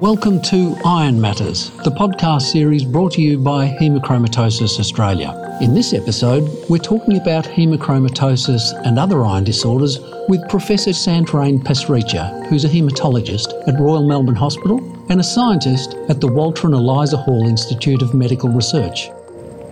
Welcome to Iron Matters, the podcast series brought to you by Hemochromatosis Australia. In this episode, we're talking about hemochromatosis and other iron disorders with Professor Sant-Rayn Pasricha, who's a haematologist at Royal Melbourne Hospital and a scientist at the Walter and Eliza Hall Institute of Medical Research.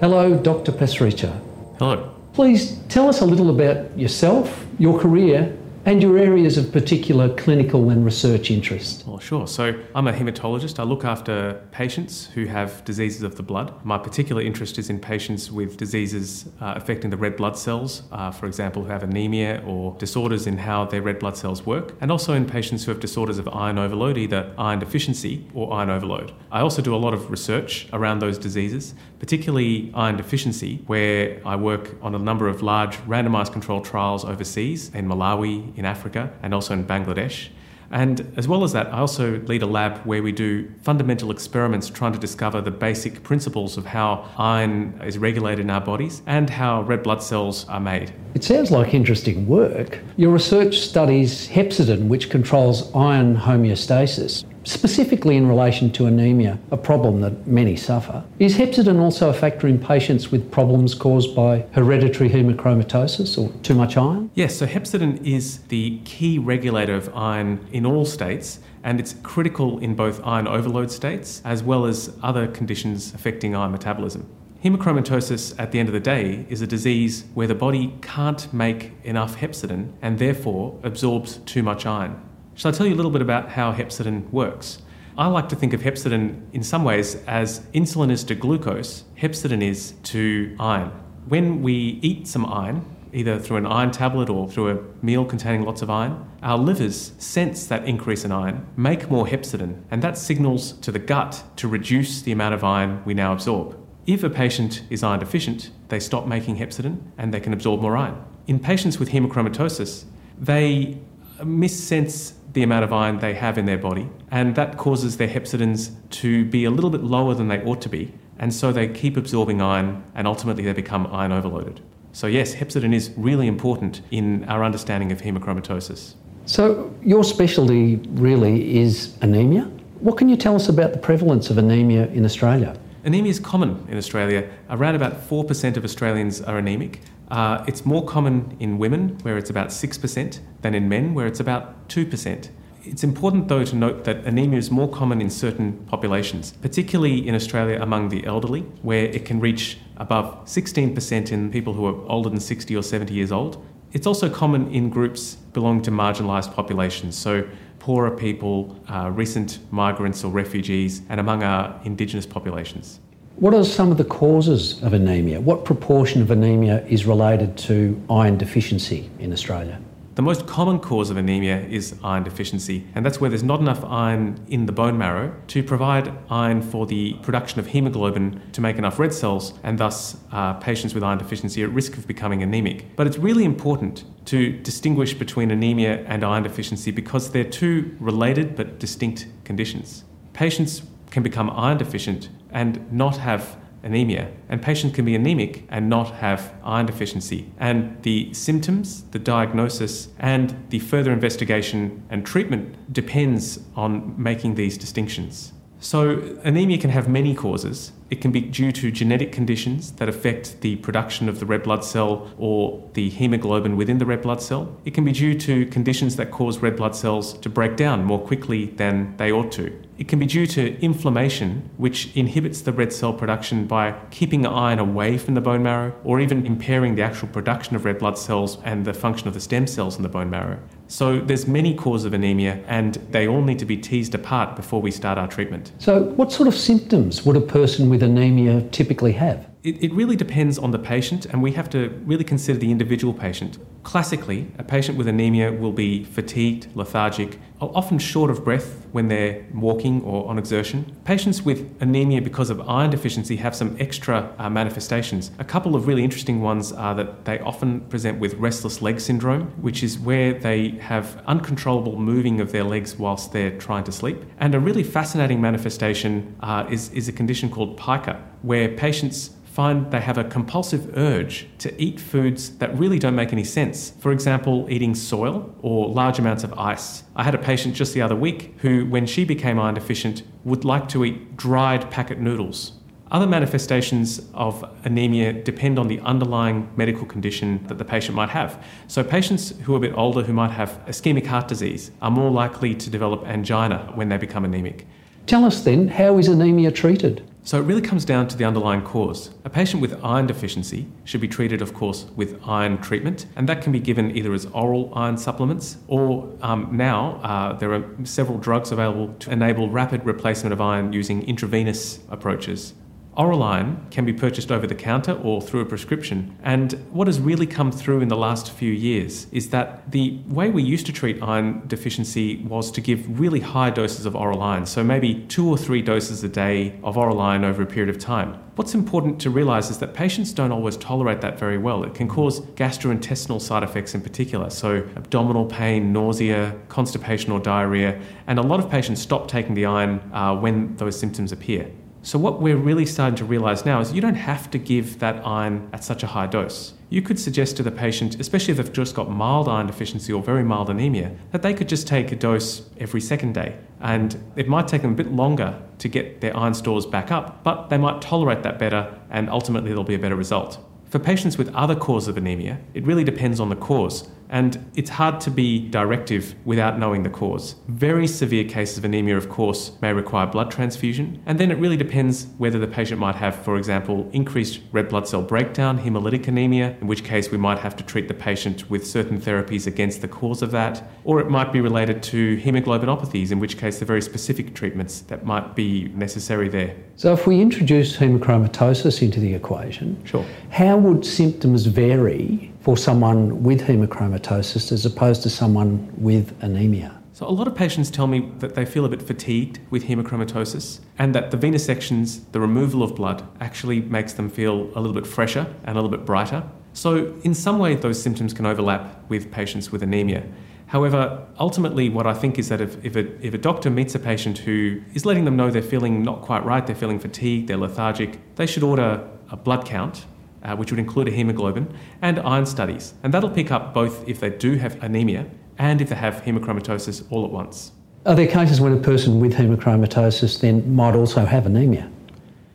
Hello, Dr. Pasricha. Hello. Please tell us a little about yourself, your career, and your areas of particular clinical and research interest. Well, sure. So, I'm a hematologist. I look after patients who have diseases of the blood. My particular interest is in patients with diseases uh, affecting the red blood cells, uh, for example, who have anemia or disorders in how their red blood cells work, and also in patients who have disorders of iron overload, either iron deficiency or iron overload. I also do a lot of research around those diseases, particularly iron deficiency, where I work on a number of large randomized controlled trials overseas in Malawi, in Africa and also in Bangladesh. And as well as that, I also lead a lab where we do fundamental experiments trying to discover the basic principles of how iron is regulated in our bodies and how red blood cells are made. It sounds like interesting work. Your research studies hepcidin, which controls iron homeostasis specifically in relation to anemia, a problem that many suffer. Is hepcidin also a factor in patients with problems caused by hereditary hemochromatosis or too much iron? Yes, so hepcidin is the key regulator of iron in all states and it's critical in both iron overload states as well as other conditions affecting iron metabolism. Hemochromatosis, at the end of the day, is a disease where the body can't make enough hepcidin and therefore absorbs too much iron. Shall I tell you a little bit about how hepcidin works? I like to think of hepcidin in some ways as insulin is to glucose, hepcidin is to iron. When we eat some iron, either through an iron tablet or through a meal containing lots of iron, our livers sense that increase in iron, make more hepcidin, and that signals to the gut to reduce the amount of iron we now absorb. If a patient is iron deficient, they stop making hepcidin and they can absorb more iron. In patients with hemochromatosis, they missense the amount of iron they have in their body, and that causes their hepcidins to be a little bit lower than they ought to be, and so they keep absorbing iron, and ultimately they become iron overloaded. So, yes, hepcidin is really important in our understanding of hemochromatosis. So, your specialty really is anemia? What can you tell us about the prevalence of anemia in Australia? Anemia is common in Australia. Around about 4% of Australians are anemic, uh, it's more common in women, where it's about 6%, than in men, where it's about 2%. It's important, though, to note that anemia is more common in certain populations, particularly in Australia among the elderly, where it can reach above 16% in people who are older than 60 or 70 years old. It's also common in groups belonging to marginalised populations, so poorer people, uh, recent migrants or refugees, and among our Indigenous populations. What are some of the causes of anemia? What proportion of anemia is related to iron deficiency in Australia? The most common cause of anemia is iron deficiency, and that's where there's not enough iron in the bone marrow to provide iron for the production of hemoglobin to make enough red cells, and thus uh, patients with iron deficiency are at risk of becoming anemic. But it's really important to distinguish between anemia and iron deficiency because they're two related but distinct conditions. Patients can become iron deficient and not have anemia. And patients can be anemic and not have iron deficiency. And the symptoms, the diagnosis, and the further investigation and treatment depends on making these distinctions. So, anemia can have many causes. It can be due to genetic conditions that affect the production of the red blood cell or the hemoglobin within the red blood cell. It can be due to conditions that cause red blood cells to break down more quickly than they ought to. It can be due to inflammation, which inhibits the red cell production by keeping iron away from the bone marrow or even impairing the actual production of red blood cells and the function of the stem cells in the bone marrow. So there's many causes of anemia and they all need to be teased apart before we start our treatment. So what sort of symptoms would a person with anemia typically have? It, it really depends on the patient, and we have to really consider the individual patient. Classically, a patient with anemia will be fatigued, lethargic, often short of breath when they're walking or on exertion. Patients with anemia because of iron deficiency have some extra uh, manifestations. A couple of really interesting ones are that they often present with restless leg syndrome, which is where they have uncontrollable moving of their legs whilst they're trying to sleep. And a really fascinating manifestation uh, is, is a condition called pica, where patients find they have a compulsive urge to eat foods that really don't make any sense. For example, eating soil or large amounts of ice. I had a patient just the other week who, when she became iron deficient, would like to eat dried packet noodles. Other manifestations of anemia depend on the underlying medical condition that the patient might have. So, patients who are a bit older who might have ischemic heart disease are more likely to develop angina when they become anemic. Tell us then, how is anemia treated? So it really comes down to the underlying cause. A patient with iron deficiency should be treated, of course, with iron treatment, and that can be given either as oral iron supplements or um, now uh, there are several drugs available to enable rapid replacement of iron using intravenous approaches. Oral iron can be purchased over the counter or through a prescription. And what has really come through in the last few years is that the way we used to treat iron deficiency was to give really high doses of oral iron, so maybe two or three doses a day of oral iron over a period of time. What's important to realise is that patients don't always tolerate that very well. It can cause gastrointestinal side effects in particular, so abdominal pain, nausea, constipation, or diarrhea. And a lot of patients stop taking the iron uh, when those symptoms appear. So, what we're really starting to realize now is you don't have to give that iron at such a high dose. You could suggest to the patient, especially if they've just got mild iron deficiency or very mild anemia, that they could just take a dose every second day. And it might take them a bit longer to get their iron stores back up, but they might tolerate that better and ultimately there'll be a better result. For patients with other causes of anemia, it really depends on the cause, and it's hard to be directive without knowing the cause. Very severe cases of anemia, of course, may require blood transfusion, and then it really depends whether the patient might have, for example, increased red blood cell breakdown, hemolytic anemia, in which case we might have to treat the patient with certain therapies against the cause of that, or it might be related to hemoglobinopathies, in which case there are very specific treatments that might be necessary there. So, if we introduce hemochromatosis into the equation, sure. how would symptoms vary for someone with hemochromatosis as opposed to someone with anemia? So, a lot of patients tell me that they feel a bit fatigued with hemochromatosis and that the venesections, the removal of blood, actually makes them feel a little bit fresher and a little bit brighter. So, in some way, those symptoms can overlap with patients with anemia. However, ultimately, what I think is that if, if, a, if a doctor meets a patient who is letting them know they're feeling not quite right, they're feeling fatigued, they're lethargic, they should order a blood count uh, which would include a hemoglobin, and iron studies. And that'll pick up both if they do have anemia and if they have hemochromatosis all at once. Are there cases when a person with hemochromatosis then might also have anemia?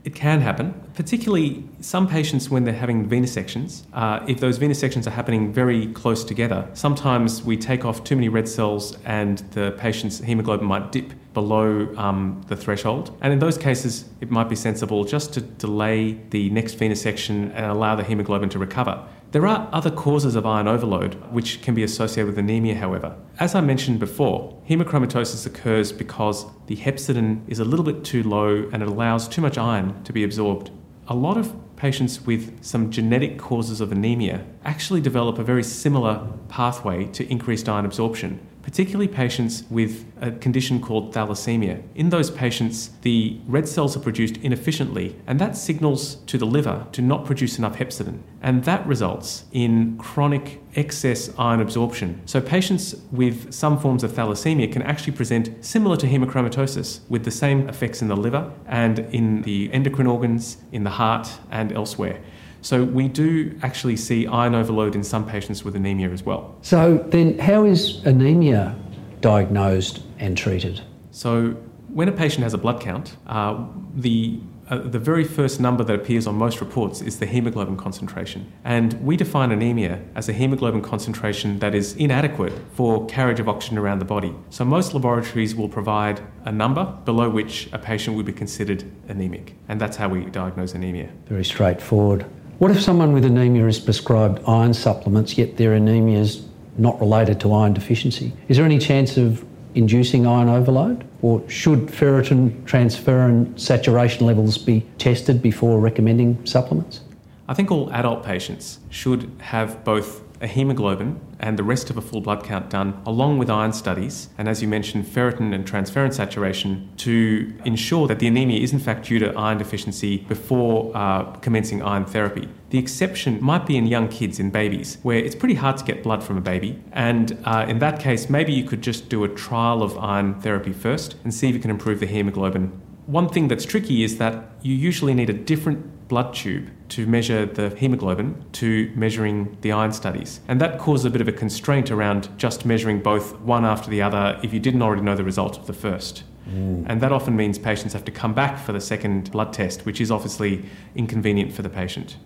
It can happen, particularly some patients when they're having venesections. Uh, if those venesections are happening very close together, sometimes we take off too many red cells and the patient's hemoglobin might dip below um, the threshold. And in those cases, it might be sensible just to delay the next venesection and allow the hemoglobin to recover. There are other causes of iron overload which can be associated with anemia, however. As I mentioned before, hemochromatosis occurs because the hepcidin is a little bit too low and it allows too much iron to be absorbed. A lot of patients with some genetic causes of anemia actually develop a very similar pathway to increased iron absorption particularly patients with a condition called thalassemia. In those patients, the red cells are produced inefficiently, and that signals to the liver to not produce enough hepcidin. And that results in chronic excess iron absorption. So, patients with some forms of thalassemia can actually present similar to hemochromatosis with the same effects in the liver and in the endocrine organs, in the heart, and elsewhere. So we do actually see iron overload in some patients with anemia as well. So then, how is anemia diagnosed and treated? So when a patient has a blood count, uh, the uh, the very first number that appears on most reports is the hemoglobin concentration. And we define anemia as a hemoglobin concentration that is inadequate for carriage of oxygen around the body. So most laboratories will provide a number below which a patient would be considered anemic. And that's how we diagnose anemia. Very straightforward. What if someone with anemia is prescribed iron supplements, yet their anemia is not related to iron deficiency? Is there any chance of inducing iron overload? Or should ferritin, transferrin saturation levels be tested before recommending supplements? I think all adult patients should have both a hemoglobin and the rest of a full blood count done along with iron studies, and as you mentioned, ferritin and transferrin saturation to ensure that the anemia is in fact due to iron deficiency before uh, commencing iron therapy. The exception might be in young kids, in babies, where it's pretty hard to get blood from a baby, and uh, in that case, maybe you could just do a trial of iron therapy first and see if you can improve the hemoglobin One thing that's tricky is that you usually need a different blood tube to measure the hemoglobin to measuring the iron studies. And that causes a bit of a constraint around just measuring both one after the other if you didn't already know the result of the first. Mm. And that often means patients have to come back for the second blood test, which is obviously inconvenient for the patient.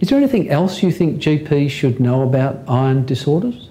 Is there anything else you think GPs should know about iron disorders?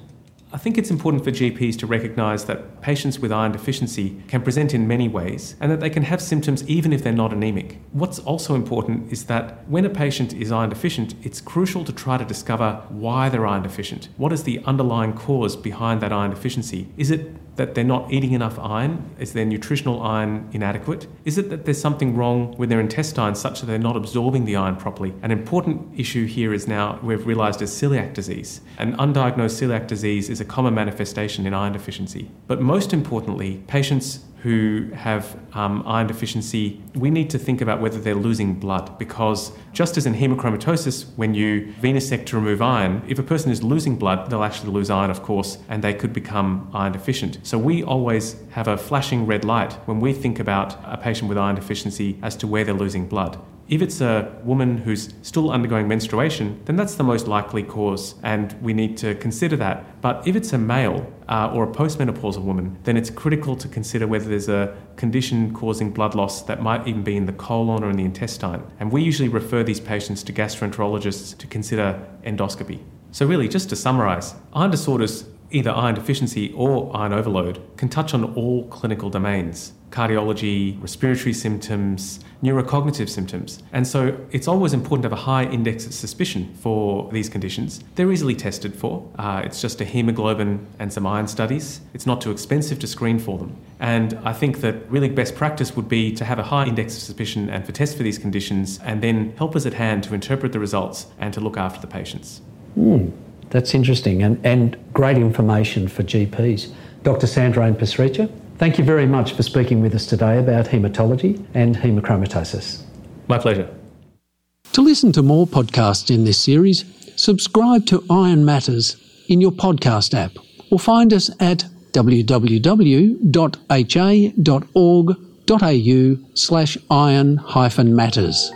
I think it's important for GPs to recognise that patients with iron deficiency can present in many ways and that they can have symptoms even if they're not anemic. What's also important is that when a patient is iron deficient, it's crucial to try to discover why they're iron deficient. What is the underlying cause behind that iron deficiency? Is it that they're not eating enough iron? Is their nutritional iron inadequate? Is it that there's something wrong with their intestines such that they're not absorbing the iron properly? An important issue here is now we've realised is celiac disease. An undiagnosed celiac disease is a common manifestation in iron deficiency. But most importantly, patients who have um, iron deficiency, we need to think about whether they're losing blood because just as in hemochromatosis, when you venesect to remove iron, if a person is losing blood, they'll actually lose iron, of course, and they could become iron deficient. So we always have a flashing red light when we think about a patient with iron deficiency as to where they're losing blood. If it's a woman who's still undergoing menstruation, then that's the most likely cause, and we need to consider that. But if it's a male uh, or a postmenopausal woman, then it's critical to consider whether there's a condition causing blood loss that might even be in the colon or in the intestine. And we usually refer these patients to gastroenterologists to consider endoscopy. So, really, just to summarise, iron disorders either iron deficiency or iron overload can touch on all clinical domains cardiology, respiratory symptoms, neurocognitive symptoms. And so it's always important to have a high index of suspicion for these conditions. They're easily tested for. Uh, it's just a hemoglobin and some iron studies. It's not too expensive to screen for them. And I think that really best practice would be to have a high index of suspicion and for tests for these conditions and then help us at hand to interpret the results and to look after the patients. Mm. That's interesting and, and great information for GPs. Dr. Sant-Rayn Pasricha, thank you very much for speaking with us today about haematology and hemochromatosis. My pleasure. To listen to more podcasts in this series, subscribe to Iron Matters in your podcast app or find us at www.ha.org.au slash iron-matters.